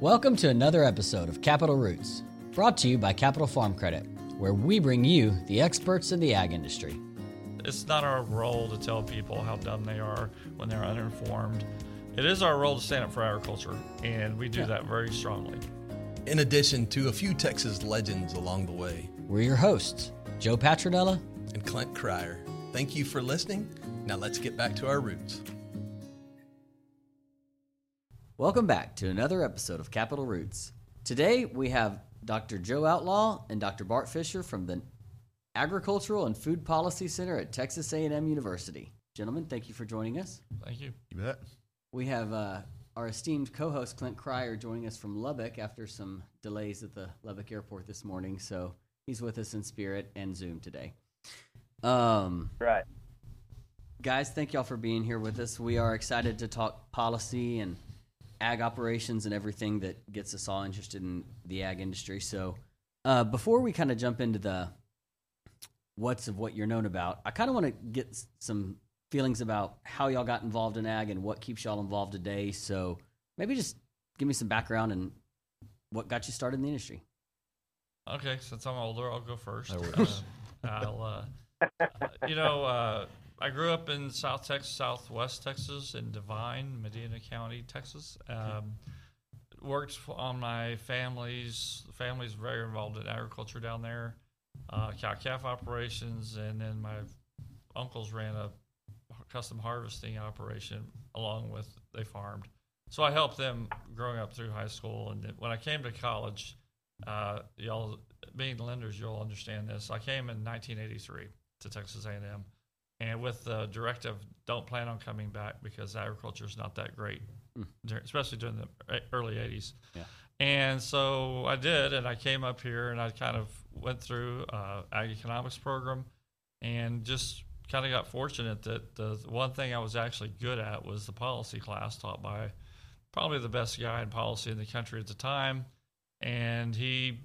Welcome to another episode of Capital Roots, brought to you by Capital Farm Credit, where we bring you the experts in the ag industry. It's not our role to tell people how dumb they are when they're uninformed. It is our role to stand up for agriculture, and we do Yeah. that very strongly. in addition to a few Texas legends along the way. We're your hosts, Joe Patronella. And Clint Cryer. Thank you for listening. Now let's get back to our roots. Welcome back to another episode of Capital Roots. Today we have Dr. Joe Outlaw and Dr. Bart Fischer from the Agricultural and Food Policy Center at Texas A&M University. Gentlemen, thank you for joining us. Thank you. You bet. We have uh, our esteemed co-host Clint Cryer joining us from Lubbock after some delays at the Lubbock airport this morning, so he's with us in spirit and Zoom today. Um, Right. guys, thank y'all for being here with us. We are excited to talk policy and ag operations and everything that gets us all interested in the ag industry. So, uh, before we kind of jump into the what's of what you're known about, I kind of want to get some feelings about how y'all got involved in ag and what keeps y'all involved today. So, maybe just give me some background and what got you started in the industry. Okay, since I'm older, I'll go first. That. Uh, I'll, uh, you know, uh, I grew up in South Texas, Southwest Texas, in Devine, Medina County, Texas. Um, worked on my family's family's very involved in agriculture down there, uh, cow calf operations, and then my uncles ran a custom harvesting operation along with they farmed. So I helped them growing up through high school, and then when I came to college, uh, y'all being lenders, you'll understand this. I came in 1983 to Texas A&M, and with the directive, don't plan on coming back because agriculture is not that great, dur- especially during the early 80s. Yeah. And so I did, and I came up here and I kind of went through uh, ag economics program, and just kind of got fortunate that the one thing I was actually good at was the policy class taught by probably the best guy in policy in the country at the time, and he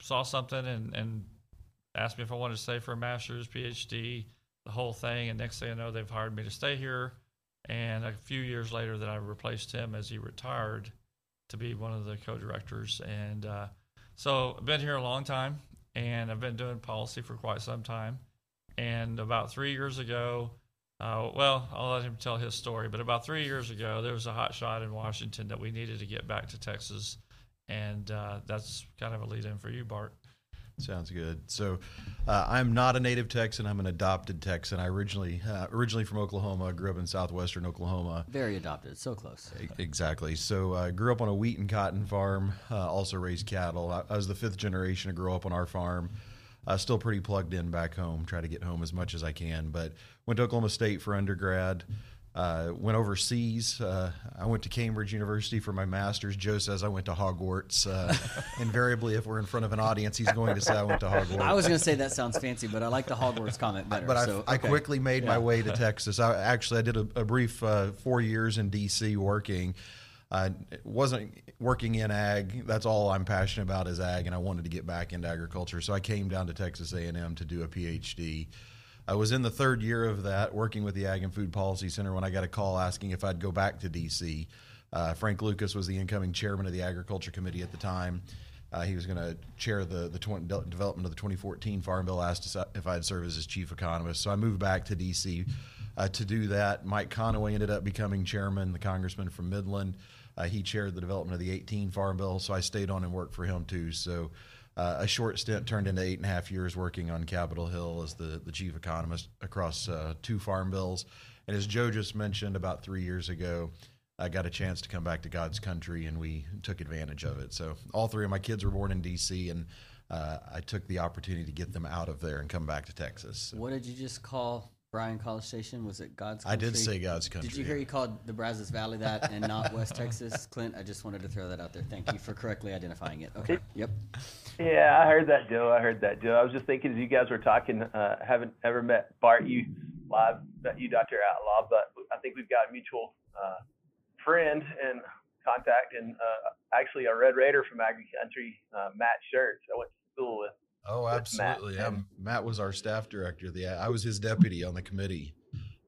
saw something and, and asked me if I wanted to stay for a master's, PhD, the whole thing. And next thing I know, they've hired me to stay here. And a few years later, that I replaced him as he retired to be one of the co-directors. And uh, so I've been here a long time, and I've been doing policy for quite some time. And about three years ago, uh, well, I'll let him tell his story. But about three years ago, there was a hot shot in Washington that we needed to get back to Texas, and uh, that's kind of a lead-in for you, Bart. Sounds good. So, uh, I'm not a native Texan. I'm an adopted Texan. I originally uh, originally from Oklahoma. Grew up in southwestern Oklahoma. Very adopted, so close. E- Exactly. So I grew up on a wheat and cotton farm. Uh, also raised cattle. I, I was the fifth generation to grow up on our farm. Uh, still pretty plugged in back home. Try to get home as much as I can. But went to Oklahoma State for undergrad. Uh, went overseas. Uh, I went to Cambridge University for my master's. Joe says I went to Hogwarts. Uh, invariably, if we're in front of an audience, he's going to say I went to Hogwarts. I was going to say that sounds fancy, but I like the Hogwarts comment better. But I, so, I okay. quickly made my way to Texas. I actually I did a, a brief uh, four years in D.C. working. I wasn't working in ag. That's all I'm passionate about is ag, and I wanted to get back into agriculture. So I came down to Texas A&M to do a PhD. I was in the third year of that, working with the Ag and Food Policy Center, when I got a call asking if I'd go back to D.C. Uh, Frank Lucas was the incoming chairman of the Agriculture Committee at the time. Uh, he was going to chair the the 20, development of the 2014 Farm Bill. Asked if I'd serve as his chief economist, so I moved back to D.C. Uh, to do that. Mike Conaway ended up becoming chairman, the congressman from Midland. Uh, he chaired the development of the 18 Farm Bill, so I stayed on and worked for him too. So uh, a short stint turned into eight and a half years working on Capitol Hill as the, the chief economist across uh, two farm bills. And as Joe just mentioned, about three years ago, I got a chance to come back to God's country, and we took advantage of it. So all three of my kids were born in D.C., and uh, I took the opportunity to get them out of there and come back to Texas. What did you just call Bryan College Station? Was it God's I did say God's country. Did you hear you called the Brazos Valley that and not West Texas? Clint, I just wanted to throw that out there. Thank you for correctly identifying it. Okay. Yep. Yeah, I heard that, Joe. I heard that, Joe. I was just thinking as you guys were talking, uh, haven't ever met Bart you live, met you, Dr. Outlaw, but I think we've got a mutual uh, friend and contact, and uh, actually a Red Raider from Agri Country, uh, Matt Schertz. I went to school with. Oh, absolutely. Matt. Yeah, Matt was our staff director. The I was his deputy on the committee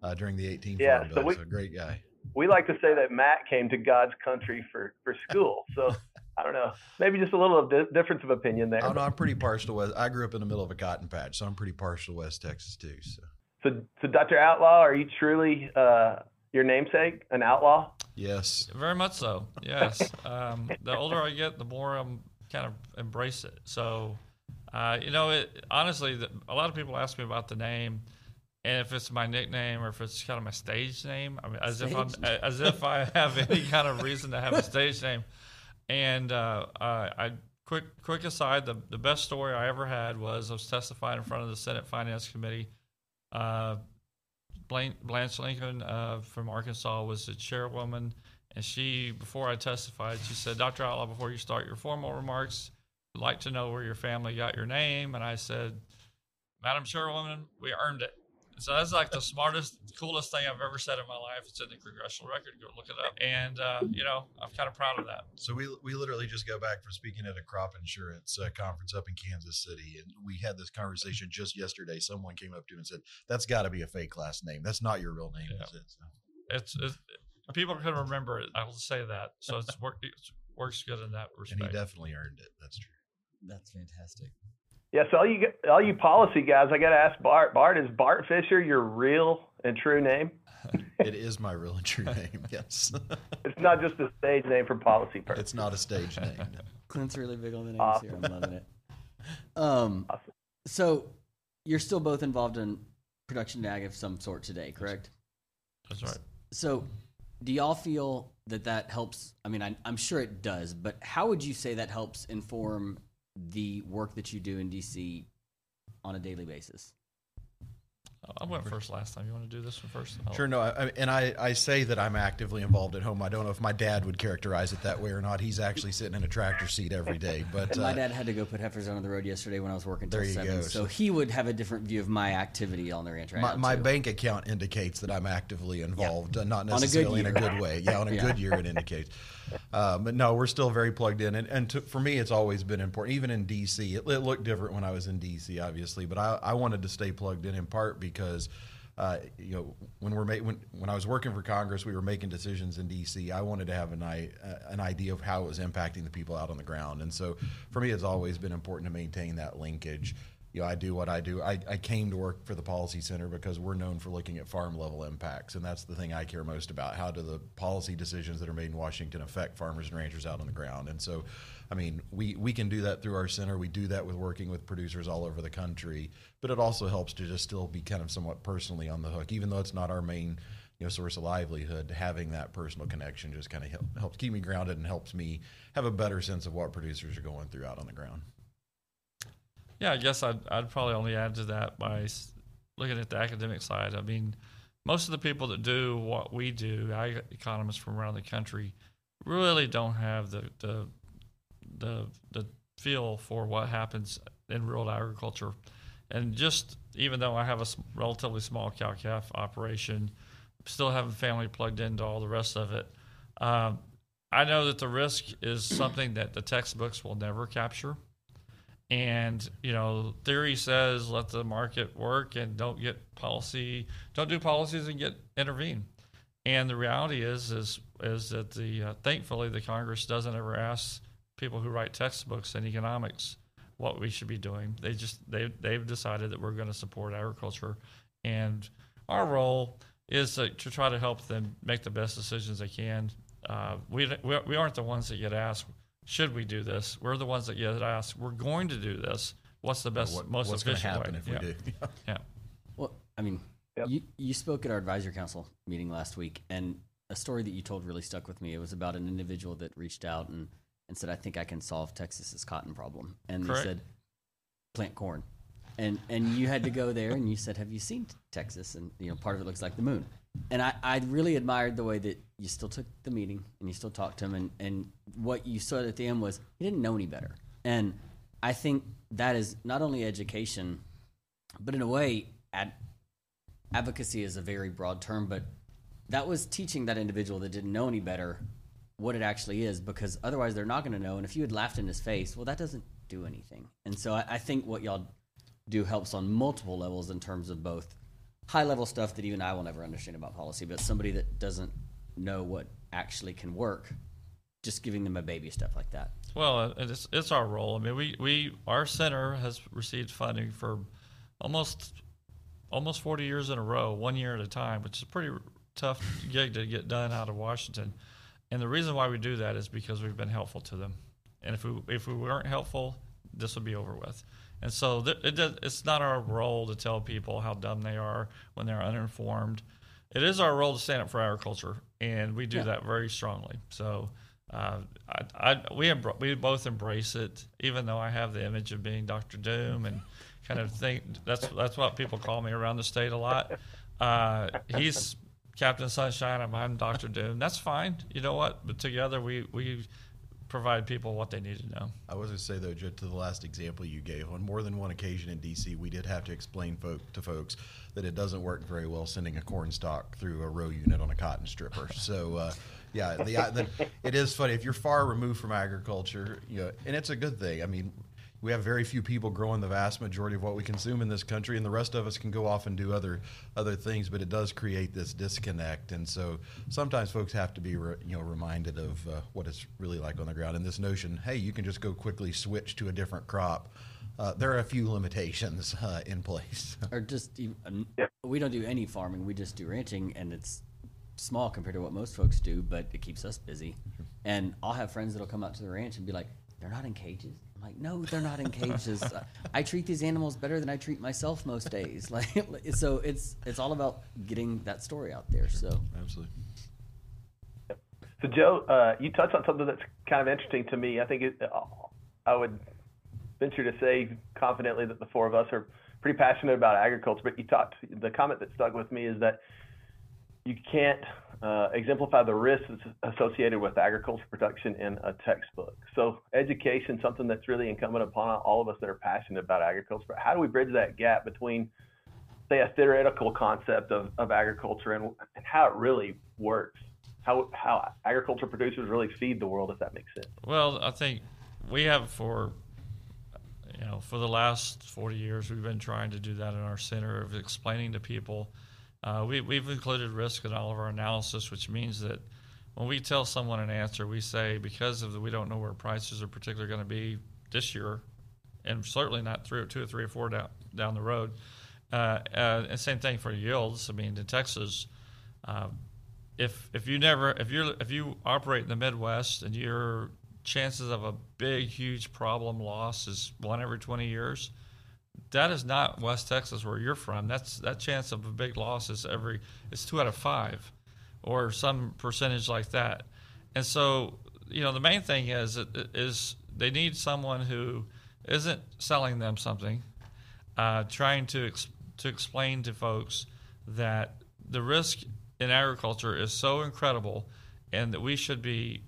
uh, during the 18 Yeah, farm so bill. we- so great guy. we like to say that Matt came to God's country for for school. So I don't know, maybe just a little of di- difference of opinion there. Oh, no, I'm pretty partial to West. I grew up in the middle of a cotton patch, so I'm pretty partial to West Texas too. So So, so Dr. Outlaw, are you truly uh, your namesake, an outlaw? yes, Very much so. Yes. um, the older I get, the more I'm kind of embrace it. So, uh, you know, it honestly, the, a lot of people ask me about the name, and if it's my nickname or if it's kind of my stage name. I mean, as if I'm Stage as if I have any kind of reason to have a stage name. And uh, uh, I quick quick aside, the the best story I ever had was I was testifying in front of the Senate Finance Committee. Uh, Blanche, Blanche Lincoln uh, from Arkansas was the chairwoman, and she, before I testified, she said, "Dr. Outlaw, before you start your formal remarks, I'd like to know where your family got your name." And I said, "Madam Chairwoman, we earned it." So that's like the smartest, coolest thing I've ever said in my life. It's in the congressional record. Go look it up. And uh, you know, I'm kind of proud of that. So we we literally just go back from speaking at a crop insurance uh, conference up in Kansas City, and we had this conversation just yesterday. Someone came up to me and said, "That's got to be a fake last name. That's not your real name." Yeah. is it?" So, It's, it's people can remember it. I will say that. So it's work. It works good in that respect. and he definitely earned it. That's true. That's fantastic. Yeah, so all you all you policy guys, I got to ask Bart. Bart, is Bart Fischer your real and true name? It is my real and true name. Yes, It's not just a stage name for policy purposes. it's not a stage name. no. Clint's really big on the names Awesome. here. I'm loving it. Um, Awesome. so you're still both involved in production ag of some sort today, correct? That's right. So, do y'all feel that that helps? I mean, I, I'm sure it does, but how would you say that helps inform the work that you do in DC on a daily basis? I went first last time. You want to do this one first? I'll- Sure, no, I, I- and I, I say that I'm actively involved at home. I don't know if my dad would characterize it that way or not. He's actually sitting in a tractor seat every day. But And my uh, dad had to go put heifers on the road yesterday when I was working There you seven, go. so So- he would have a different view of my activity on the ranch right my, now. my bank account indicates that I'm actively involved, uh, not On a necessarily in a good way. Yeah, on a Yeah. good year it indicates. Uh, but no, we're still very plugged in, and, and to, for me, it's always been important. Even in DC, it, it looked different when I was in DC, obviously, but I, I wanted to stay plugged in in part because. Because uh, you know, when we're ma- when when I was working for Congress, we were making decisions in D.C. I wanted to have an I, uh, an idea of how it was impacting the people out on the ground, and so for me, it's always been important to maintain that linkage you know, I do what I do. I, I came to work for the Policy Center because we're known for looking at farm level impacts, and that's the thing I care most about. How do the policy decisions that are made in Washington affect farmers and ranchers out on the ground? And so, I mean, we, we can do that through our center. We do that with working with producers all over the country, but it also helps to just still be kind of somewhat personally on the hook, even though it's not our main you know source of livelihood. Having that personal connection just kind of help, helps keep me grounded and helps me have a better sense of what producers are going through out on the ground. Yeah, I guess I'd, I'd probably only add to that by looking at the academic side. I mean, most of the people that do what we do, economists from around the country, really don't have the the the, the feel for what happens in rural agriculture. And just even though I have a relatively small cow calf operation, still having family plugged into all the rest of it. Um, I know that the risk is something that the textbooks will never capture. And you know, theory says let the market work and don't get policy, don't do policies and get intervene. And the reality is, is is that the uh, thankfully the Congress doesn't ever ask people who write textbooks in economics what we should be doing. They just they they've decided that we're going to support agriculture, and our role is to, to try to help them make the best decisions they can. Uh, we, we we aren't the ones that get asked should we do this. We're the ones that get asked. We're going to do this. What's the best, What- most what's going to efficient happen way? if we Yeah. do? Yeah. Well, I mean, Yep. you you spoke at our advisory council meeting last week, and a story that you told really stuck with me. It was about an individual that reached out and, and said, "I think I can solve Texas's cotton problem," and Correct. they said, "Plant corn," and and you had to go there, and you said, "Have you seen Texas?" And you know, part of it looks like the moon. And I, I really admired the way that you still took the meeting and you still talked to him, and, and what you said at the end was he didn't know any better. And I think that is not only education, but in a way, ad, advocacy is a very broad term, but that was teaching that individual that didn't know any better what it actually is, because otherwise they're not going to know. And if you had laughed in his face, well, that doesn't do anything. And so I, I think what y'all do helps on multiple levels in terms of both high level stuff that even I will never understand about policy, but somebody that doesn't know what actually can work. Just giving them a baby step like that. Well, it's it's our role. I mean, we, we our center has received funding for almost almost 40 years in a row, one year at a time, which is a pretty tough gig to get done out of Washington. And the reason why we do that is because we've been helpful to them. And if we if we weren't helpful, this would be over with. And so th- it does, it's not our role to tell people how dumb they are when they're uninformed. It is our role to stand up for agriculture, and we do Yeah. that very strongly. So uh, I, I, we embr- we both embrace it, even though I have the image of being Doctor Doom and kind of think that's that's what people call me around the state a lot. Uh, he's Captain Sunshine, I'm, I'm Doctor Doom. That's fine. You know what? But together we we provide people what they need to know. I was going to say though, just to the last example you gave, on more than one occasion in DC, we did have to explain folk, to folks that it doesn't work very well sending a corn stalk through a row unit on a cotton stripper. So, uh, yeah, the, the, it is funny if you're far removed from agriculture, you know, and it's a good thing. I mean, we have very few people growing the vast majority of what we consume in this country, and the rest of us can go off and do other other things. But it does create this disconnect, and so sometimes folks have to be re, you know reminded of uh, what it's really like on the ground. And this notion, hey, you can just go quickly switch to a different crop. Uh, there are a few limitations uh, in place. or just even, um, we don't do any farming. We just do ranching, and it's small compared to what most folks do, but it keeps us busy. And I'll have friends that'll come out to the ranch and be like, "They're not in cages." I'm like, "No, they're not in cages. I treat these animals better than I treat myself most days." Like, so it's it's all about getting that story out there. So Absolutely. So, Joe, uh, you touched on something that's kind of interesting to me. I think it, uh, I would venture to say confidently that the four of us are pretty passionate about agriculture. But you talked, the comment that stuck with me is that you can't uh, exemplify the risks associated with agriculture production in a textbook. So, education, something that's really incumbent upon all of us that are passionate about agriculture. But how do we bridge that gap between, say, a theoretical concept of, of agriculture and, and how it really works? How, how agriculture producers really feed the world, if that makes sense. Well, I think we have for you know for the last 40 years we've been trying to do that in our center of explaining to people. Uh, we, we've included risk in all of our analysis, which means that when we tell someone an answer, we say because of the we don't know where prices are particularly going to be this year, and certainly not or two or three or four down down the road. Uh, uh, and same thing for yields. I mean, in Texas, uh, if if you never if you if you operate in the Midwest and your chances of a big huge problem loss is one every 20 years, that is not West Texas where you're from. That's that chance of a big loss is every it's two out of five, or some percentage like that. And so you know the main thing is is they need someone who isn't selling them something, uh, trying to ex- to explain to folks that the risk in agriculture is so incredible and that we should be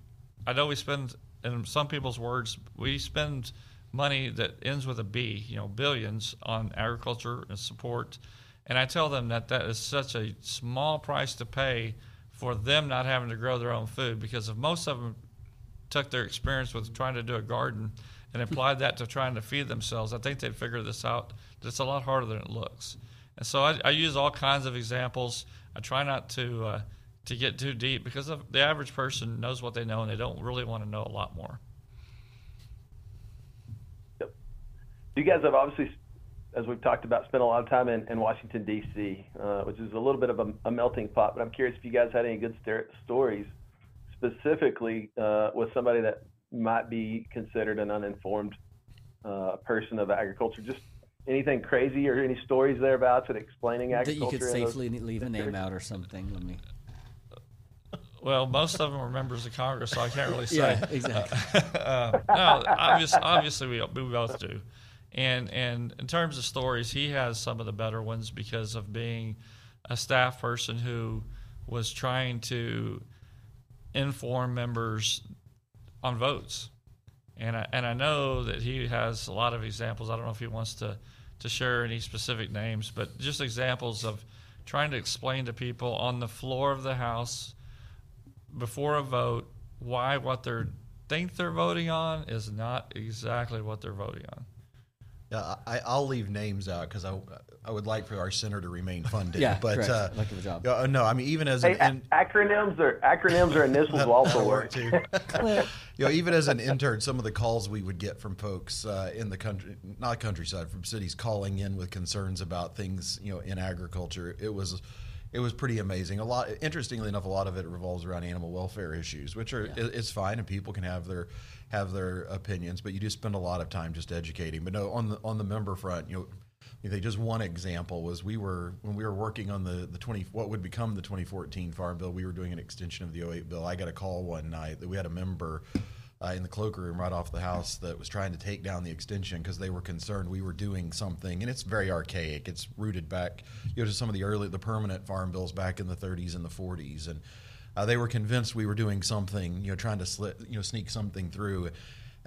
I know we spend in some people's words we spend money that ends with a B, you know, billions on agriculture and support. And I tell them that that is such a small price to pay for them not having to grow their own food because if most of them took their experience with trying to do a garden and applied that to trying to feed themselves, I think they'd figure this out. It's a lot harder than it looks. And so I, I use all kinds of examples. I try not to uh, to get too deep because the average person knows what they know and they don't really want to know a lot more. You guys have obviously, as we've talked about, spent a lot of time in, in Washington D.C., uh, which is a little bit of a, a, melting pot. But I'm curious if you guys had any good st- stories, specifically uh, with somebody that might be considered an uninformed uh, person of agriculture. Just anything crazy or any stories thereabouts and explaining agriculture? That you could safely leave a name out or something. Let me. Well, most of them are members of Congress, so I can't really say. yeah, exactly. uh, no, obviously, obviously we, we both do. And and in terms of stories, he has some of the better ones because of being a staff person who was trying to inform members on votes. And I, and I know that he has a lot of examples. I don't know if he wants to, to share any specific names, but just examples of trying to explain to people on the floor of the House before a vote why what they think they're voting on is not exactly what they're voting on. Yeah, I, I'll leave names out because I, I would like for our center to remain funded. Yeah, but correct. uh, Luck of the job. yeah, no, I mean even as Hey, an a- acronyms or acronyms or initials will also That'll work. too. you know, even as an intern, some of the calls we would get from folks uh, in the country, not countryside, from cities calling in with concerns about things, you know, in agriculture. It was, it was pretty amazing. A lot, interestingly enough, a lot of it revolves around animal welfare issues, which are it- it's fine, and people can have their have their opinions, but you do spend a lot of time just educating. But no, on the on the member front, you know. I think just one example was we were when we were working on the the 20 what would become the 2014 farm bill we were doing an extension of the 08 bill I got a call one night that we had a member uh, in the cloakroom right off the house that was trying to take down the extension because they were concerned we were doing something and it's very archaic it's rooted back you know to some of the early the permanent farm bills back in the 30s and the 40s and uh, they were convinced we were doing something you know trying to you know sneak something through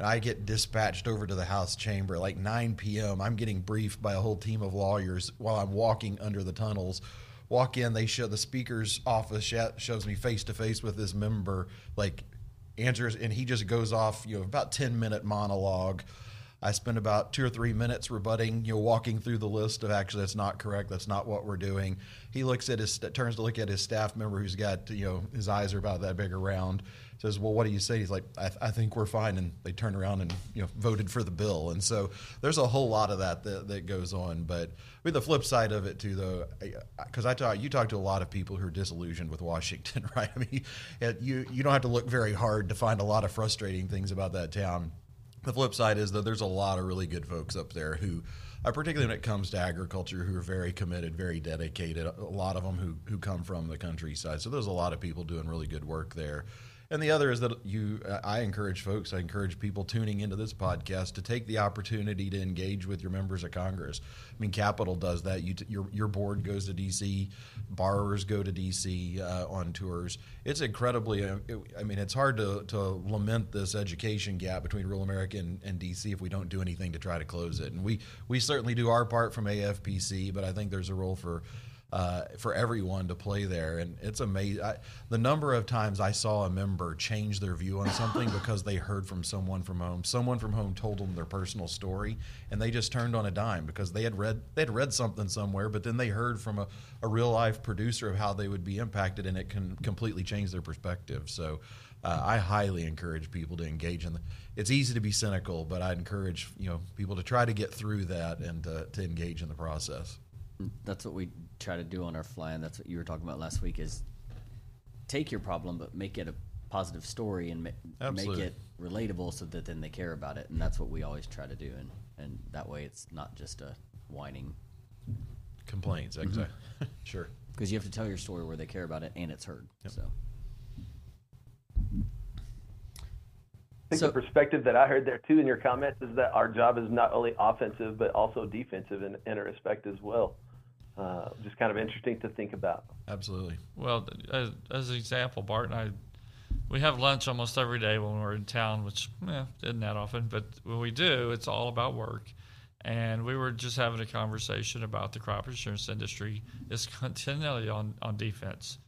and I get dispatched over to the House chamber like 9 p.m. I'm getting briefed by a whole team of lawyers while I'm walking under the tunnels. Walk in, they show the speaker's office sh- shows me face to face with this member, like answers, and he just goes off, you know, about 10 minute monologue. I spend about two or three minutes rebutting, you know, walking through the list of actually that's not correct, that's not what we're doing. He looks at his turns to look at his staff member who's got you know his eyes are about that big around. Says, well, what do you say? He's like, I, th- I think we're fine, and they turn around and you know voted for the bill. And so there's a whole lot of that that, that goes on. But I mean, the flip side of it too, though, because I, I talk, you talk to a lot of people who are disillusioned with Washington, right? I mean, you you don't have to look very hard to find a lot of frustrating things about that town. The flip side is that there's a lot of really good folks up there who, uh, particularly when it comes to agriculture, who are very committed, very dedicated. A lot of them who who come from the countryside. So there's a lot of people doing really good work there. And the other is that you, I encourage folks, I encourage people tuning into this podcast to take the opportunity to engage with your members of Congress. I mean, Capitol does that. You, your your board goes to D.C., borrowers go to D.C. Uh, on tours. It's incredibly. Uh, I mean, it's hard to, to lament this education gap between rural America and, and D.C. if we don't do anything to try to close it. And we we certainly do our part from AFPC, but I think there's a role for uh, for everyone to play there. And it's amazing. I, the number of times I saw a member change their view on something because they heard from someone from home. Someone from home told them their personal story, and they just turned on a dime because they had read they had read something somewhere, but then they heard from a, a real life producer of how they would be impacted, and it can completely change their perspective. So. Uh, I highly encourage people to engage in. The, it's easy to be cynical, but I encourage you know people to try to get through that and uh, to engage in the process that's what we try to do on our fly, and that's what you were talking about last week. Is take your problem, but make it a positive story and ma- make it relatable, so that then they care about it, and that's what we always try to do, and and that way it's not just a whining complaints. Mm-hmm. Exactly. sure. because you have to tell your story where they care about it and it's heard. So I think So- the perspective that I heard there too in your comments is that our job is not only offensive but also defensive in, in a respect as well. Uh, just kind of interesting to think about. Absolutely. Well, as, as an example, Bart and I, we have lunch almost every day when we're in town, which eh, isn't that often, but when we do, it's all about work. And we were just having a conversation about the crop insurance industry is continually on, on defense.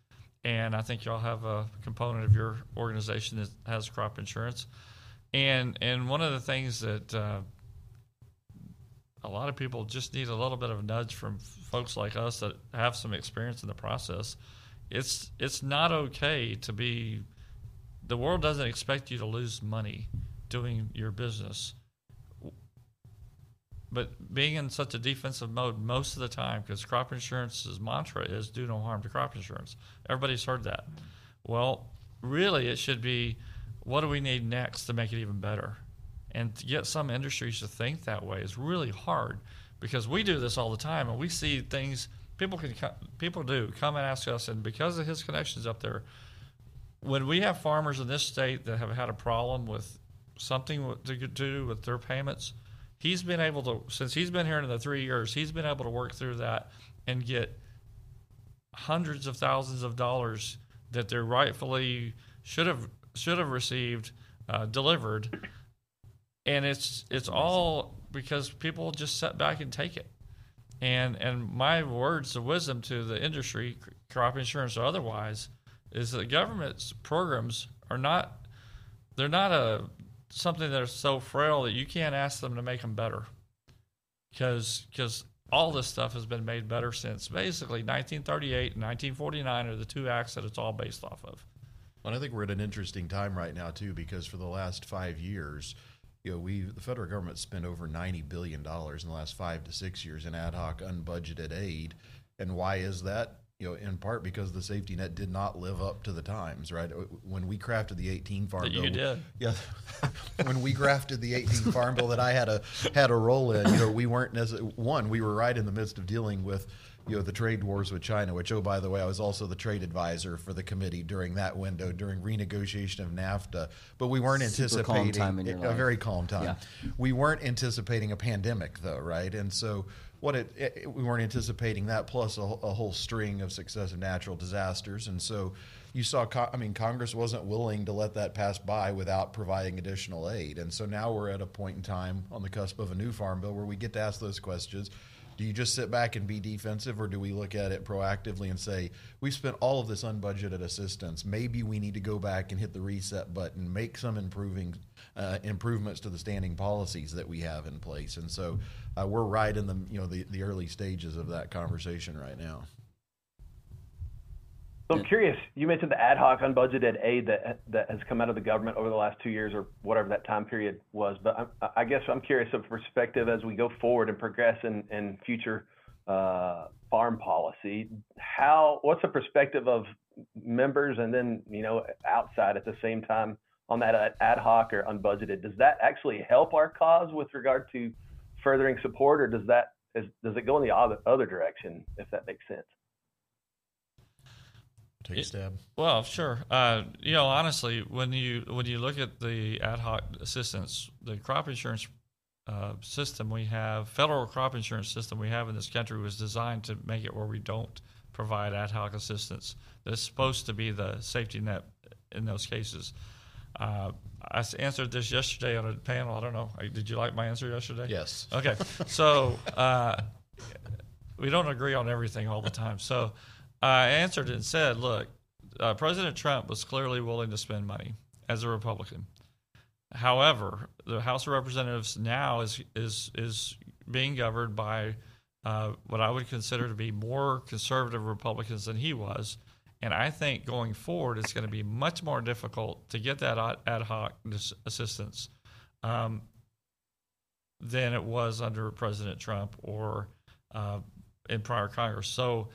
And I think y'all have a component of your organization that has crop insurance. And and one of the things that uh, a lot of people just need a little bit of a nudge from folks like us that have some experience in the process. It's it's not okay to be. The world doesn't expect you to lose money doing your business. But being in such a defensive mode most of the time, because crop insurance's mantra is "do no harm to crop insurance." Everybody's heard that. Mm-hmm. Well, really, it should be, what do we need next to make it even better? And to get some industries to think that way. Is really hard because we do this all the time and we see things people can people do come and ask us and because of his connections up there when we have farmers in this state that have had a problem with something to do with their payments he's been able to since he's been here in the 3 years he's been able to work through that and get hundreds of thousands of dollars that they rightfully should have should have received uh, delivered and it's it's all because people just sit back and take it. And and my words of wisdom to the industry, crop insurance or otherwise, is that government's programs are not they're not a something that are so frail that you can't ask them to make them better. because because all this stuff has been made better since basically 1938 and 1949 are the two acts that it's all based off of. And I think we're at an interesting time right now too, because for the last five years, you know, we the federal government spent over ninety billion dollars in the last five to six years in ad hoc unbudgeted aid. And why is that? You know, in part because the safety net did not live up to the times, right? Uh, when we crafted the 18 farm that bill, you did, yeah. when we crafted the 18 farm bill that I had a had a role in, you know, we weren't necessarily one. We were right in the midst of dealing with you know the trade wars with China, which oh by the way, I was also the trade advisor for the committee during that window during renegotiation of NAFTA. But we weren't Super anticipating calm time in your a life. very calm time. Yeah. We weren't anticipating a pandemic though, right? And so what it, it we weren't anticipating that plus a, a whole string of successive natural disasters, and so you saw. Co- I mean, Congress wasn't willing to let that pass by without providing additional aid, and so now we're at a point in time on the cusp of a new farm bill where we get to ask those questions. Do you just sit back and be defensive, or do we look at it proactively and say, we've spent all of this unbudgeted assistance. Maybe we need to go back and hit the reset button, make some improving uh, improvements to the standing policies that we have in place. And so uh, we're right in the you know the, the early stages of that conversation right now. So I'm curious. You mentioned the ad hoc unbudgeted aid that that has come out of the government over the last two years, or whatever that time period was. But I'm, I guess I'm curious of perspective as we go forward and progress in, in future uh, farm policy. How? What's the perspective of members, and then you know outside at the same time on that ad hoc or unbudgeted? Does that actually help our cause with regard to furthering support, or does that is, does it go in the other, other direction? If that makes sense. Take a stab. Well, sure. Uh, you know, honestly, when you when you look at the ad hoc assistance, the crop insurance uh, system we have, federal crop insurance system we have in this country was designed to make it where we don't provide ad hoc assistance. That's supposed to be the safety net in those cases. Uh, I answered this yesterday on a panel. I don't know. Did you like my answer yesterday? Yes. Okay. So uh, we don't agree on everything all the time. So I answered and said, look, uh, President Trump was clearly willing to spend money as a Republican. However, the House of Representatives now is is is being governed by uh, what I would consider to be more conservative Republicans than he was, and I think going forward it's going to be much more difficult to get that ad- hoc assistance um, than it was under President Trump or uh, in prior Congress. So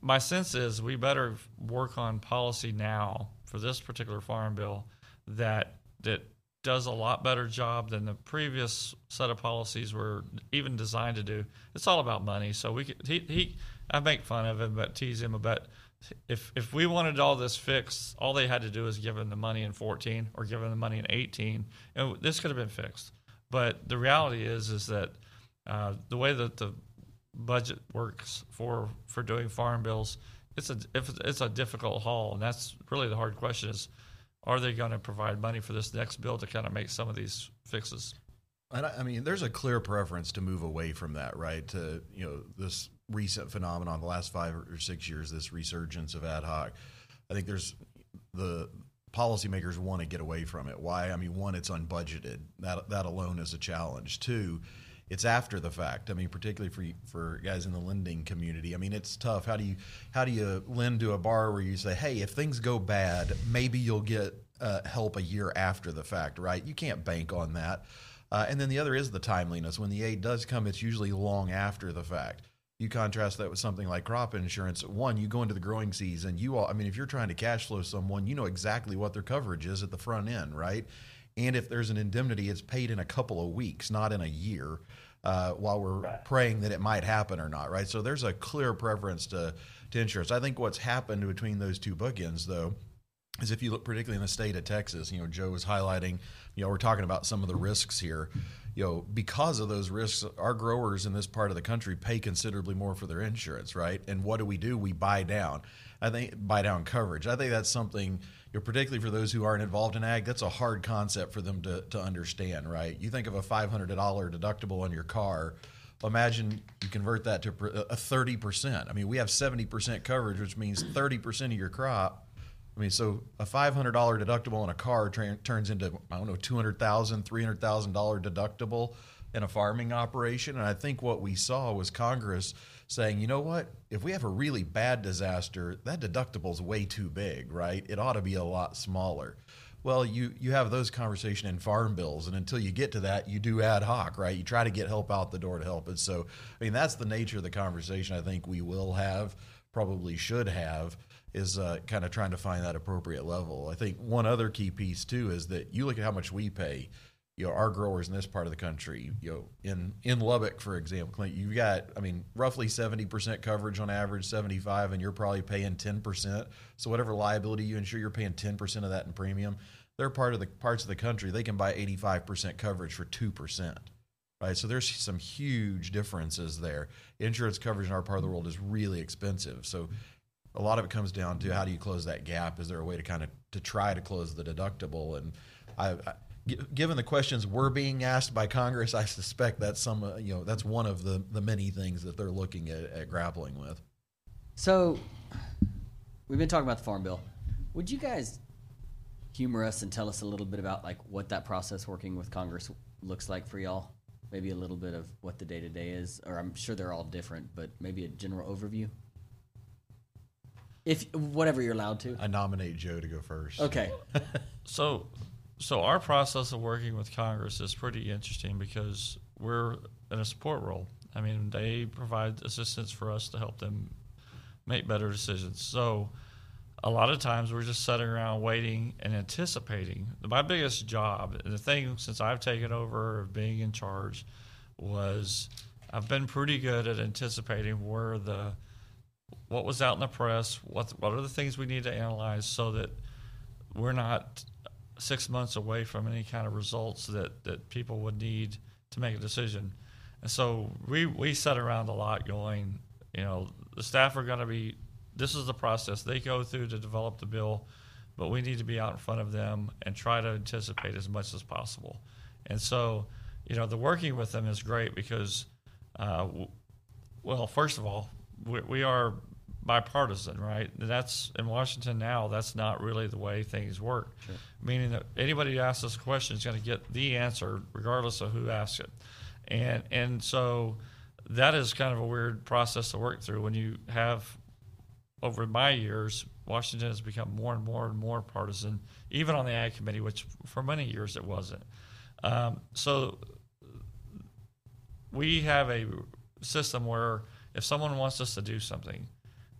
my sense is we better work on policy now for this particular farm bill that that does a lot better job than the previous set of policies were even designed to do. It's all about money. So we could, he he I make fun of him but tease him about if if we wanted all this fixed, all they had to do is give him the money in 14 or give him the money in 18, and this could have been fixed. But the reality is is that uh, the way that the budget works for for doing farm bills, it's a if it's a difficult haul, and that's really the hard question: is are they going to provide money for this next bill to kind of make some of these fixes? And I, I mean, there's a clear preference to move away from that, right? To you know this recent phenomenon, the last five or six years, this resurgence of ad hoc. I think there's the policymakers want to get away from it. Why? I mean, one, it's unbudgeted. That that alone is a challenge. Two, it's after the fact. I mean, particularly for for guys in the lending community. I mean, it's tough. How do you how do you lend to a where you say, hey, if things go bad, maybe you'll get uh, help a year after the fact, right? You can't bank on that. Uh, and then the other is the timeliness. When the aid does come, it's usually long after the fact. You contrast that with something like crop insurance. One, you go into the growing season. You all, I mean, if you're trying to cash flow someone, you know exactly what their coverage is at the front end, right? And if there's an indemnity, it's paid in a couple of weeks, not in a year. Uh, while we're Right. praying that it might happen or not, right? So there's a clear preference to to insurance. I think what's happened between those two bookends, though, is if you look particularly in the state of Texas, you know, Joe was highlighting, you know, we're talking about some of the risks here. You know, because of those risks, our growers in this part of the country pay considerably more for their insurance, right? And what do we do? We buy down. I think buy down coverage. I think that's something, you know, particularly for those who aren't involved in ag, that's a hard concept for them to, to understand, right? You think of a $500 deductible on your car. Imagine you convert that to a 30%. I mean, we have 70% coverage, which means 30% of your crop I mean, so a five hundred dollar deductible on a car tra- turns into I don't know two hundred thousand, three hundred thousand dollar $300,000 deductible. in a farming operation. And I think what we saw was Congress saying, you know what, if we have a really bad disaster, that deductible is way too big, right? It ought to be a lot smaller. Well, you you have those conversation in farm bills, and until you get to that, you do ad hoc, right? You try to get help out the door to help it. So, I mean, that's the nature of the conversation. I think we will have, probably should have, is uh, kind of trying to find that appropriate level. I think one other key piece too is that you look at how much we pay you know our growers in this part of the country you know in in lubbock for example you've got i mean roughly 70% coverage on average 75 and you're probably paying 10% so whatever liability you insure you're paying 10% of that in premium. They're part of the parts of the country they can buy 85% coverage for 2% right? So there's some huge differences there. Insurance coverage in our part of the world is really expensive. So a lot of it comes down to how do you close that gap is there a way to kind of to try to close the deductible and I, I given the questions we're being asked by Congress, I suspect that's some, uh, you know, that's one of the, the many things that they're looking at, at grappling with. So, we've been talking about the farm bill. Would you guys humor us and tell us a little bit about like what that process working with Congress looks like for y'all? Maybe a little bit of what the day to day is, or I'm sure they're all different, but maybe a general overview. If whatever you're allowed to. I nominate Joe to go first. Okay. So, so our process of working with Congress is pretty interesting because we're in a support role. I mean, they provide assistance for us to help them make better decisions. So, a lot of times we're just sitting around waiting and anticipating. My biggest job, the thing since I've taken over of being in charge, was I've been pretty good at anticipating where the what was out in the press, what what are the things we need to analyze, so that we're not six months away from any kind of results that, that people would need to make a decision. And so we, we sat around a lot going, you know, the staff are going to be, this is the process they go through to develop the bill, but we need to be out in front of them and try to anticipate as much as possible. And so, you know, the working with them is great because, uh, well, first of all, we, we are bipartisan, right? That's in Washington now. That's not really the way things work. Sure. Meaning that anybody who asks us a question is going to get the answer, regardless of who asks it. And and so that is kind of a weird process to work through. When you have over my years, Washington has become more and more and more partisan, even on the Ag Committee, which for many years it wasn't. Um, so we have a system where if someone wants us to do something,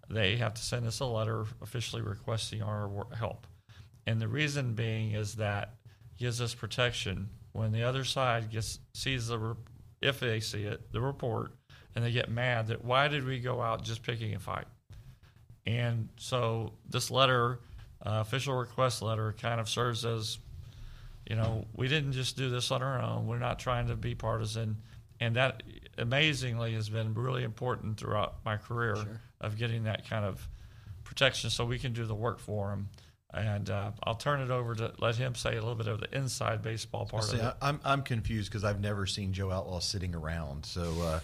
they have to send us a letter officially requesting our help. And the reason being is that gives us protection. When the other side gets sees the if they see it the report and they get mad that why did we go out just picking a fight? And so this letter uh, official request letter kind of serves as you know we didn't just do this on our own. We're not trying to be partisan. And that amazingly has been really important throughout my career sure. of getting that kind of protection so we can do the work for him. And uh, I'll turn it over to let him say a little bit of the inside baseball part See, of it. I'm I'm confused because I've never seen Joe Outlaw sitting around. So uh,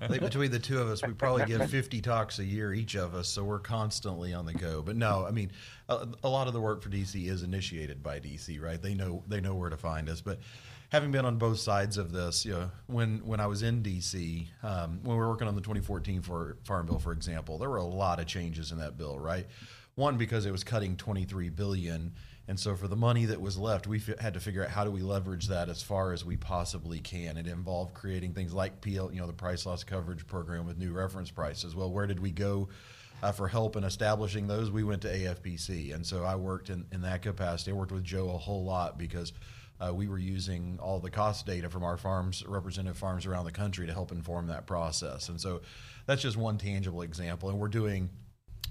I think between the two of us, we probably give 50 talks a year each of us. So we're constantly on the go. But no, I mean, a, a lot of the work for DC is initiated by DC, right? They know they know where to find us, but having been on both sides of this, you know, when when I was in DC, um, when we were working on the 2014 for Farm Bill, for example, there were a lot of changes in that bill, right? One because it was cutting 23 billion, and so for the money that was left, we f- had to figure out how do we leverage that as far as we possibly can. It involved creating things like PL, you know, the price loss coverage program with new reference prices. Well, where did we go? Uh, for help in establishing those, we went to AFPC, and so I worked in, in that capacity. I worked with Joe a whole lot because uh, we were using all the cost data from our farms, representative farms around the country to help inform that process. And so that's just one tangible example. And we're doing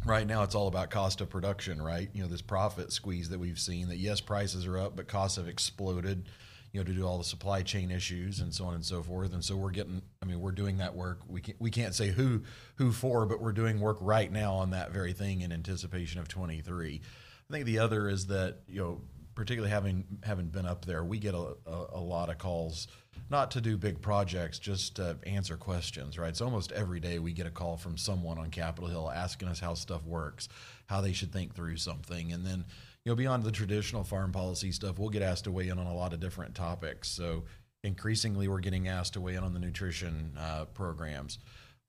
right now it's all about cost of production right you know this profit squeeze that we've seen that yes prices are up but costs have exploded you know to do all the supply chain issues and so on and so forth and so we're getting i mean we're doing that work we can't, we can't say who who for but we're doing work right now on that very thing in anticipation of 23 i think the other is that you know particularly having having been up there, we get a, a, a, lot of calls, not to do big projects, just to answer questions. Right, so almost every day we get a call from someone on Capitol Hill asking us how stuff works, how they should think through something, and then you know beyond the traditional farm policy stuff, we'll get asked to weigh in on a lot of different topics. So increasingly we're getting asked to weigh in on the nutrition uh, programs.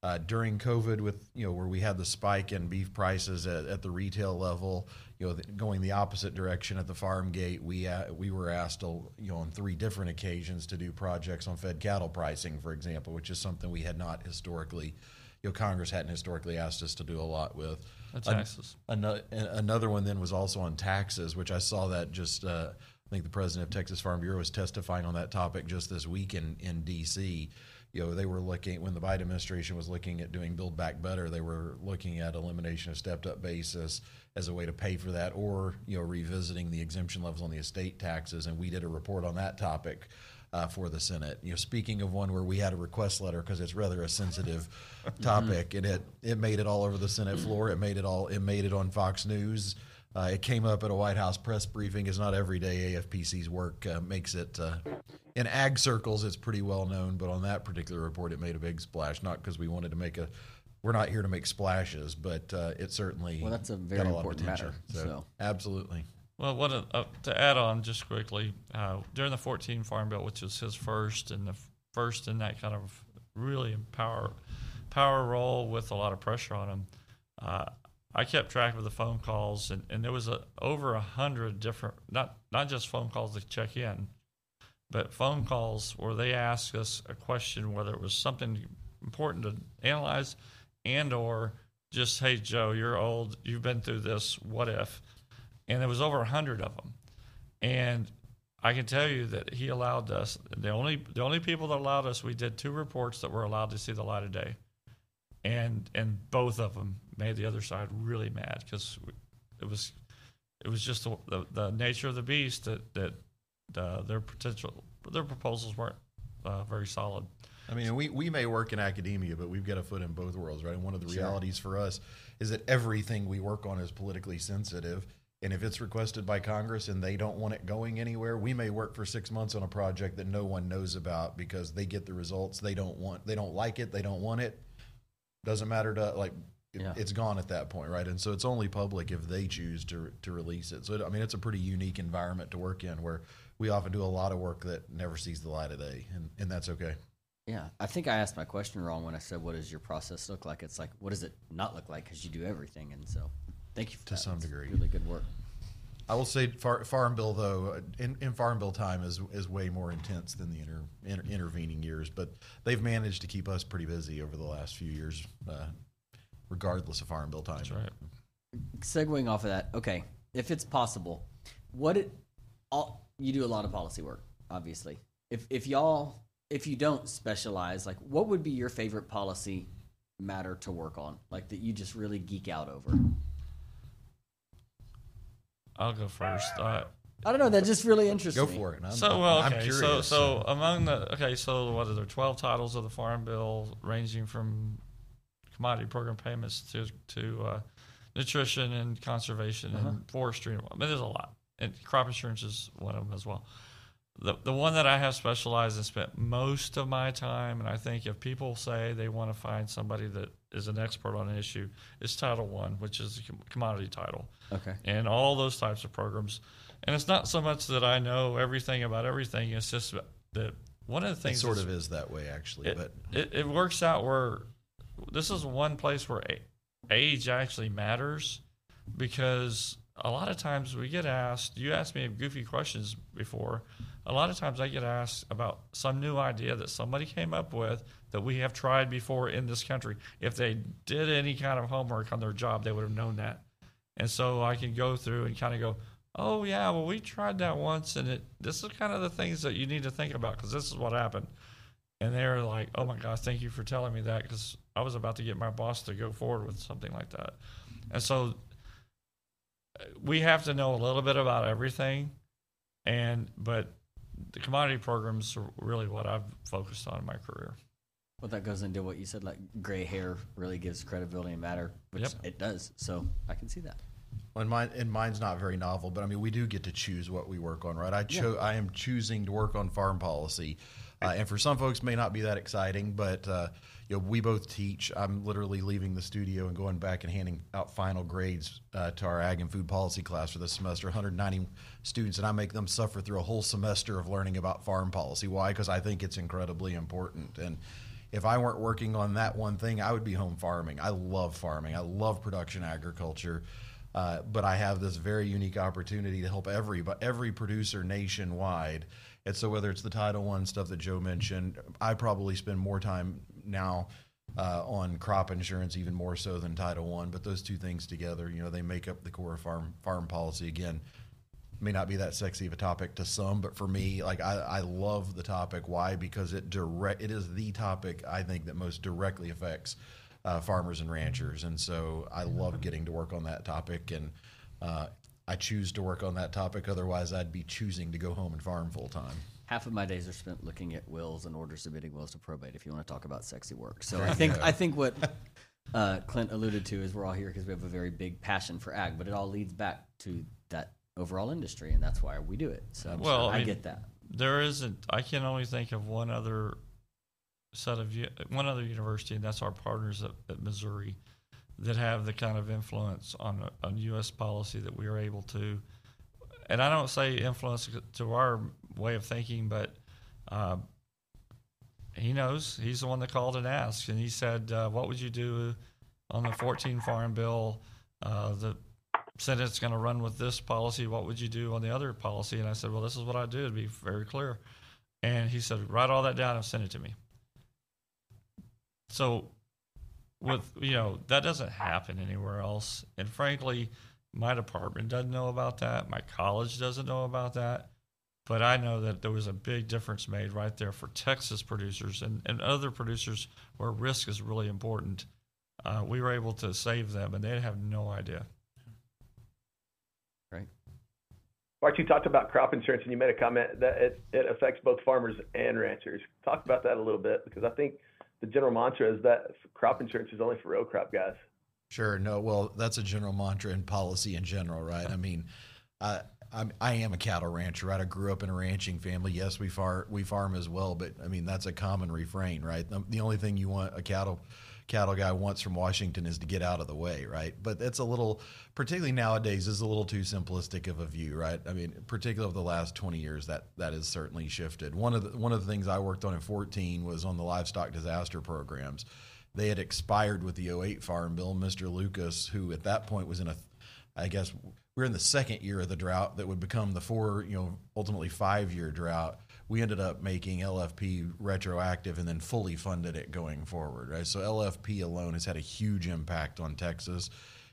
Uh, during COVID, with you know where we had the spike in beef prices at, at the retail level, you know the, going the opposite direction at the farm gate, we uh, we were asked to, you know on three different occasions to do projects on fed cattle pricing, for example, which is something we had not historically, you know Congress hadn't historically asked us to do a lot with. The taxes. Another, another one then was also on taxes, which I saw that just. Uh, I think the president of Texas Farm Bureau was testifying on that topic just this week in in D.C. You know, they were looking when the Biden administration was looking at doing Build Back Better. They were looking at elimination of stepped up basis as a way to pay for that, or you know, revisiting the exemption levels on the estate taxes. And we did a report on that topic. Uh, for the Senate. You know, speaking of one where we had a request letter because it's rather a sensitive topic, and it it made it all over the Senate floor. It made it all. It made it on Fox News. Uh, it came up at a White House press briefing. It's not every day AFPC's work uh, makes it. Uh, in ag circles, it's pretty well known, but on that particular report, it made a big splash. Not because we wanted to make a. We're not here to make splashes, but uh, it certainly Well, that's a very got a lot of important attention. matter, so. absolutely. Well, what a, uh, to add on just quickly, uh, during the 14 Farm Bill, which was his first and the first in that kind of really power power role with a lot of pressure on him, uh, I kept track of the phone calls, and, and there was a, over a hundred different not not just phone calls to check in, but phone calls where they asked us a question whether it was something important to analyze, and or just hey Joe, you're old, you've been through this, what if? and there was over a hundred of them. And I can tell you that he allowed us the only the only people that allowed us. We did two reports that were allowed to see the light of day, and and both of them made the other side really mad because it was it was just the, the, the nature of the beast that that uh, their potential their proposals weren't uh, very solid. I mean, we, we may work in academia, but we've got a foot in both worlds, right? And one of the realities for us is that everything we work on is politically sensitive. And if it's requested by Congress and they don't want it going anywhere, we may work for six months on a project that no one knows about because they get the results they don't want. They don't like it. They don't want it. Doesn't matter to like. It, Yeah. It's gone at that point, right? And so it's only public if they choose to to release it. So it, I mean, it's a pretty unique environment to work in where we often do a lot of work that never sees the light of day, and, and that's okay. Yeah, I think I asked my question wrong when I said, "What does your process look like?" It's like, what does it not look like? Because you do everything, and so thank you for To that. some That's degree. Really good work. I will say far, Farm Bill though in, in Farm Bill time is is way more intense than the inter, inter, intervening years, but they've managed to keep us pretty busy over the last few years, uh, regardless of Farm Bill time. That's right. Segueing off of that, okay, if it's possible, what it all you do a lot of policy work, obviously. If if y'all if you don't specialize, like what would be your favorite policy matter to work on, like that you just really geek out over? I'll go first. Uh, I don't know. That just really interests Go me. for it. I'm, so well, I'm okay. so curious. so among the okay, so what are there? Twelve titles of the Farm Bill, ranging from commodity program payments to to uh, nutrition and conservation Uh-huh. and forestry. I mean, there's a lot, and crop insurance is one of them as well. The the one that I have specialized and spent most of my time, and I think if people say they want to find somebody that is an expert on an issue, is Title One, which is a commodity title Okay. and all those types of programs. And it's not so much that I know everything about everything. It's just that one of the it things sort that's- of is that way actually, it, but it, it works out where this is one place where age actually matters because a lot of times we get asked you asked me goofy questions before a lot of times i get asked about some new idea that somebody came up with that we have tried before in this country. If they did any kind of homework on their job they would have known that. And so i can go through and kind of go oh yeah well we tried that once and it this is kind of the things that you need to think about because this is what happened. And they're like, "Oh my gosh, thank you for telling me that," because I was about to get my boss to go forward with something like that. And so uh, we have to know a little bit about everything, and but the commodity programs are really what I've focused on in my career. Well, that goes into what you said, like gray hair really gives credibility and matter, which Yep. it does. So I can see that. And mine and mine's not very novel, but I mean we do get to choose what we work on, right? I cho- I am choosing to work on farm policy. Uh, and for some folks, may not be that exciting, but uh, you know, we both teach. I'm literally leaving the studio and going back and handing out final grades uh, to our ag and food policy class for this semester. 190 students, and I make them suffer through a whole semester of learning about farm policy. Why? Because I think it's incredibly important. And if I weren't working on that one thing, I would be home farming. I love farming. I love production agriculture. Uh, but I have this very unique opportunity to help every but every producer nationwide. And so whether it's the Title One stuff that Joe mentioned, I probably spend more time now uh, on crop insurance, even more so than Title One. But those two things together, you know, they make up the core of farm farm policy. Again, may not be that sexy of a topic to some, but for me, like I, I love the topic. Why? Because it direct it is the topic I think that most directly affects uh, farmers and ranchers, and so I love getting to work on that topic. And uh, I choose to work on that topic. Otherwise, I'd be choosing to go home and farm full time. Half of my days are spent looking at wills and order submitting wills to probate. If you want to talk about sexy work, so I think I think what uh, Clint alluded to is we're all here because we have a very big passion for ag, but it all leads back to that overall industry, and that's why we do it. So Well, I, I mean, get that. There isn't. I can only think of one other set of one other university, and that's our partners at, at Missouri, that have the kind of influence on on U.S. policy that we are able to. And I don't say influence to our way of thinking, but uh, he knows. He's the one that called and asked, and he said, uh, "What would you do on the 14 Farm Bill? Uh, the Senate's going to run with this policy. What would you do on the other policy?" And I said, "Well, this is what I do to be very clear." And he said, "Write all that down and send it to me." So, with you know, that doesn't happen anywhere else. And frankly, my department doesn't know about that. My college doesn't know about that. But I know that there was a big difference made right there for Texas producers and, and other producers where risk is really important. Uh, we were able to save them, and they'd have no idea. Right. Bart, you talked about crop insurance and you made a comment that it, it affects both farmers and ranchers. Talk about that a little bit because I think the general mantra is that crop insurance is only for row crop guys. Sure. No. Well, that's a general mantra in policy in general, right? I mean, I I'm, I am a cattle rancher, right? I grew up in a ranching family. Yes, we farm we farm as well, but I mean that's a common refrain, right? The, only thing you want a cattle cattle guy wants from Washington is to get out of the way, right? But that's a little, particularly nowadays, is a little too simplistic of a view, right? I mean, particularly over the last twenty years, that that has certainly shifted. One of the one of the things I worked on in fourteen was on the livestock disaster programs. They had expired with the 08 Farm Bill. Mr. Lucas, who at that point was in a, I guess we're in the second year of the drought that would become the four, you know, ultimately five year drought. We ended up making LFP retroactive and then fully funded it going forward, right? So LFP alone has had a huge impact on Texas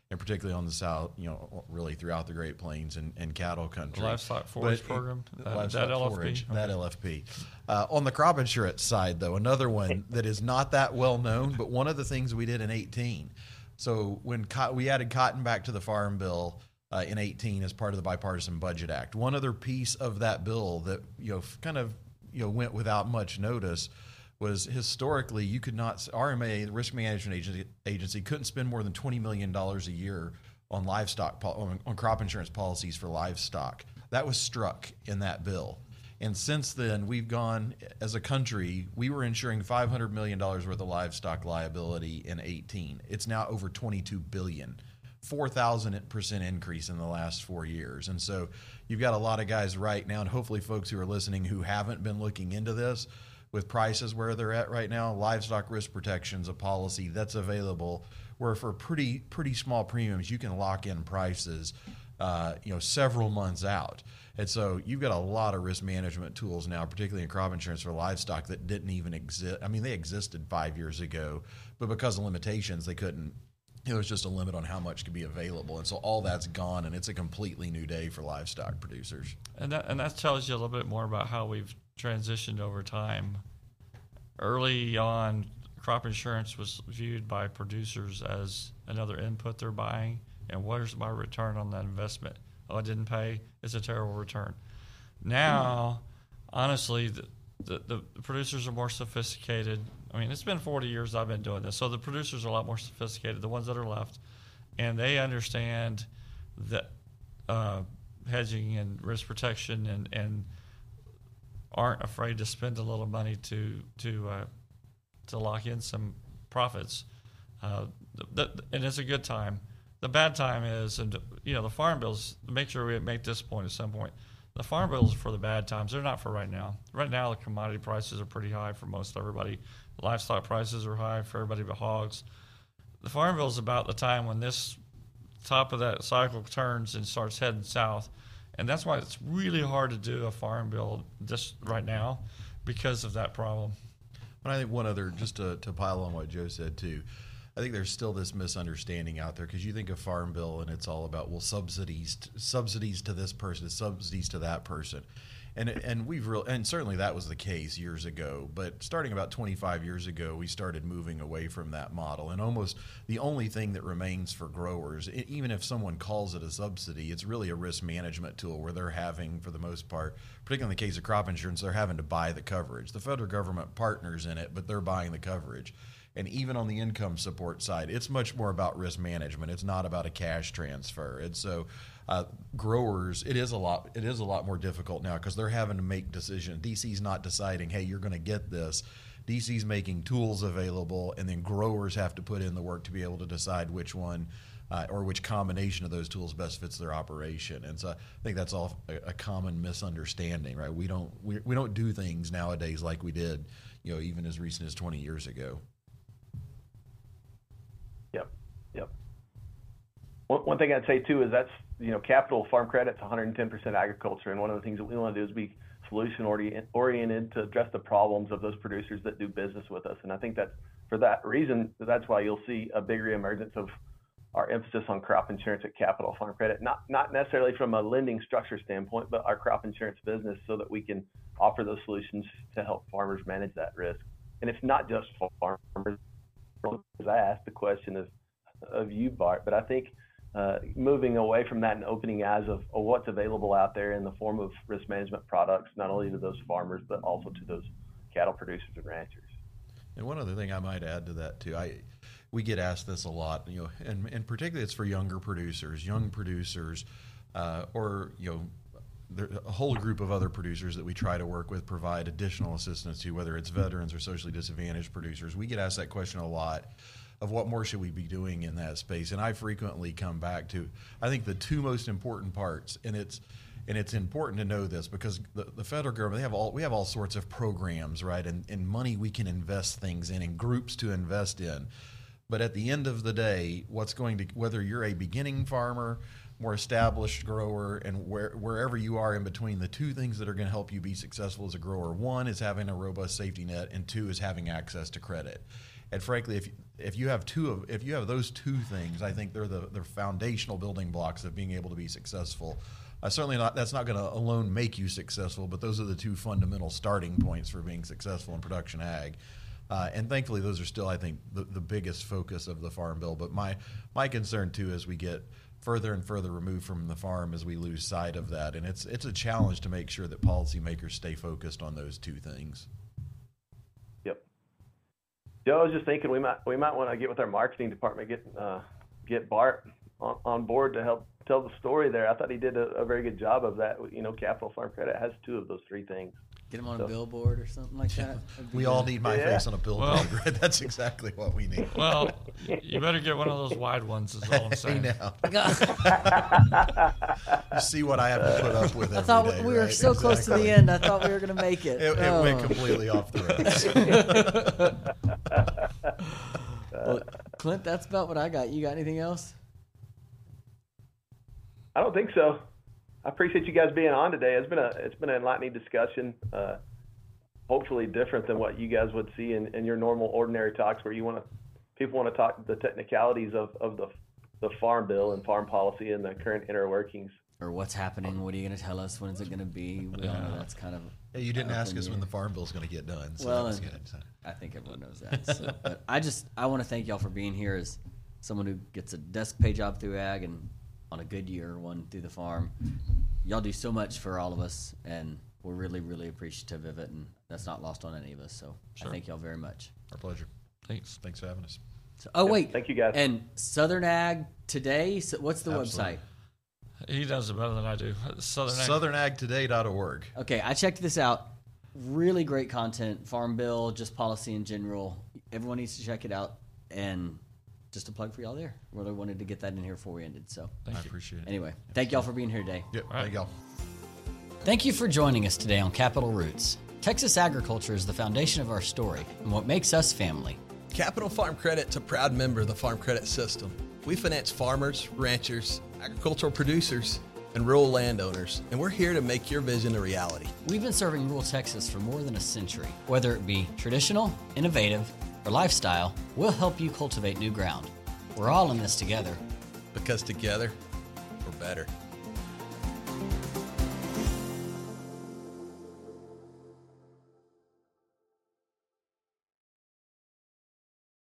and particularly on the south, you know, really throughout the Great Plains and, and cattle country. Livestock forage But- program, uh, livestock that LFP? forage, Okay. that LFP. Uh, on the crop insurance side, though, another one that is not that well known, but one of the things we did in 18. So when co- we added cotton back to the Farm Bill uh, in 18 as part of the Bipartisan Budget Act, one other piece of that bill that you know kind of you know went without much notice was historically you could not RMA, the Risk Management Agency, agency couldn't spend more than 20 million dollars a year on livestock on, on crop insurance policies for livestock. That was struck in that bill. And since then, we've gone as a country. We were insuring 500 million dollars worth of livestock liability in 18. It's now over 22 billion. 4,000 percent increase in the last four years. And so you've got a lot of guys right now, and hopefully folks who are listening who haven't been looking into this with prices where they're at right now. Livestock risk protection's a policy that's available where for pretty pretty small premiums you can lock in prices, uh, you know, several months out. And so you've got a lot of risk management tools now, particularly in crop insurance for livestock that didn't even exist. I mean, they existed five years ago, but because of limitations, they couldn't there was just a limit on how much could be available, and so all that's gone, and it's a completely new day for livestock producers. And that and that tells you a little bit more about how we've transitioned over time. Early on, crop insurance was viewed by producers as another input they're buying, and where's my return on that investment? Oh, I didn't pay. It's a terrible return. Now, honestly, the, the, the producers are more sophisticated. I mean, it's been 40 years I've been doing this, so the producers are a lot more sophisticated, the ones that are left, and they understand that uh, hedging and risk protection and, and aren't afraid to spend a little money to to uh, to lock in some profits. Uh, and it's a good time. The bad time is, and you know, the farm bills. Make sure we make this point at some point. The farm bills are for the bad times. They're not for right now. Right now, the commodity prices are pretty high for most everybody. Livestock prices are high for everybody but hogs. The farm bill is about the time when this top of that cycle turns and starts heading south. And that's why it's really hard to do a farm bill just right now because of that problem. But I think one other, just to, to pile on what Joe said too, I think there's still this misunderstanding out there because you think of farm bill and it's all about well subsidies, subsidies to this person, subsidies to that person, and and we've real and certainly that was the case years ago. But starting about 25 years ago, we started moving away from that model, and almost the only thing that remains for growers, even if someone calls it a subsidy, it's really a risk management tool where they're having, for the most part, particularly in the case of crop insurance, they're having to buy the coverage. The federal government partners in it, but they're buying the coverage and even on the income support side, it's much more about risk management. It's not about a cash transfer. And so, uh, growers, it is a lot. It is a lot more difficult now because they're having to make decisions. DC's not deciding, hey, you're going to get this. DC's making tools available, and then growers have to put in the work to be able to decide which one. Uh, or which combination of those tools best fits their operation. And so I think that's all a, a common misunderstanding, right? We don't we, we don't do things nowadays like we did, you know, even as recent as 20 years ago. One, one thing I'd say too is that's you know capital farm credit's 110% agriculture, and one of the things that we want to do is be solution oriented to address the problems of those producers that do business with us. And I think that for that reason, that's why you'll see a big reemergence of our emphasis on crop insurance at Capital Farm Credit, not not necessarily from a lending structure standpoint, but our crop insurance business, so that we can offer those solutions to help farmers manage that risk. And it's not just farmers I asked the question of of you, Bart. But I think uh, moving away from that and opening eyes of, of, what's available out there in the form of risk management products, not only to those farmers but also to those cattle producers and ranchers. And one other thing I might add to that too, I we get asked this a lot, you know, and, and particularly it's for younger producers, young producers, uh, or you know a whole group of other producers that we try to work with provide additional assistance to, whether it's veterans or socially disadvantaged producers. We get asked that question a lot of what more should we be doing in that space, and I frequently come back to I think the two most important parts, and it's and it's important to know this because the, the federal government they have all we have all sorts of programs, right, and, and money we can invest things in, and groups to invest in. But at the end of the day, what's going to whether you're a beginning farmer more established grower and where, wherever you are in between the two things that are going to help you be successful as a grower one is having a robust safety net and two is having access to credit. And frankly if if you have two of if you have those two things i think they're the, foundational building blocks of being able to be successful. Uh, certainly not that's not going to alone make you successful but those are the two fundamental starting points for being successful in production ag. Uh, and thankfully, those are still, I think, the, the biggest focus of the farm bill. But my my concern too, as we get further and further removed from the farm as we lose sight of that. And it's it's a challenge to make sure that policymakers stay focused on those two things. Yep. Joe, I was just thinking we might we might want to get with our marketing department, get uh, get Bart on, on board to help tell the story there. I thought he did a, a very good job of that. You know, Capital Farm Credit has two of those three things. Get him on so. a billboard or something like that. we all need my yeah. face on a billboard. Well, That's exactly what we need. Well, you better get one of those wide ones. Is all I'm saying. Hey now. you see what I have to put up with. I thought day, we were right? so exactly. close to the end. I thought we were going to make it. It, it oh. went completely off the rails. well, Clint, that's about what I got. You got anything else? I don't think so. I appreciate you guys being on today. It's been a it's been an enlightening discussion. Uh, hopefully different than what you guys would see in, in your normal ordinary talks where you want to people want to talk the technicalities of, of the the farm bill and farm policy and the current inner workings. Or what's happening? What are you going to tell us? When is it going to be? We all know that's kind of. Hey, you didn't ask us when the farm bill is going to get done. So well, I think everyone knows that. So, but I just I want to thank y'all for being here as someone who gets a desk pay job through ag and on a good year, one through the farm. Y'all do so much for all of us, and we're really, really appreciative of it, and that's not lost on any of us. So sure. I thank y'all very much. Our pleasure. Thanks. Thanks for having us. So, oh yeah, wait, thank you guys. And Southern Ag today. So what's the Absolutely. website? He does it better than I do. Southern Ag. SouthernAgToday.org. Okay, I checked this out. really great content. Farm Bill, just policy in general. Everyone needs to check it out. And just a plug for y'all there. Really wanted to get that in here before we ended. So Thank I you. appreciate it. anyway, thank y'all for being here today. Yep. right. Thank y'all. Thank you for joining us today on Capital Roots. Texas agriculture is the foundation of our story and what makes us family. Capital Farm Credit's a proud member of the Farm Credit System. We finance farmers, ranchers, agricultural producers, and rural landowners, and we're here to make your vision a reality. We've been serving rural Texas for more than a century. Whether it be traditional, innovative, or lifestyle, we'll help you cultivate new ground. We're all in this together. Because together, we're better.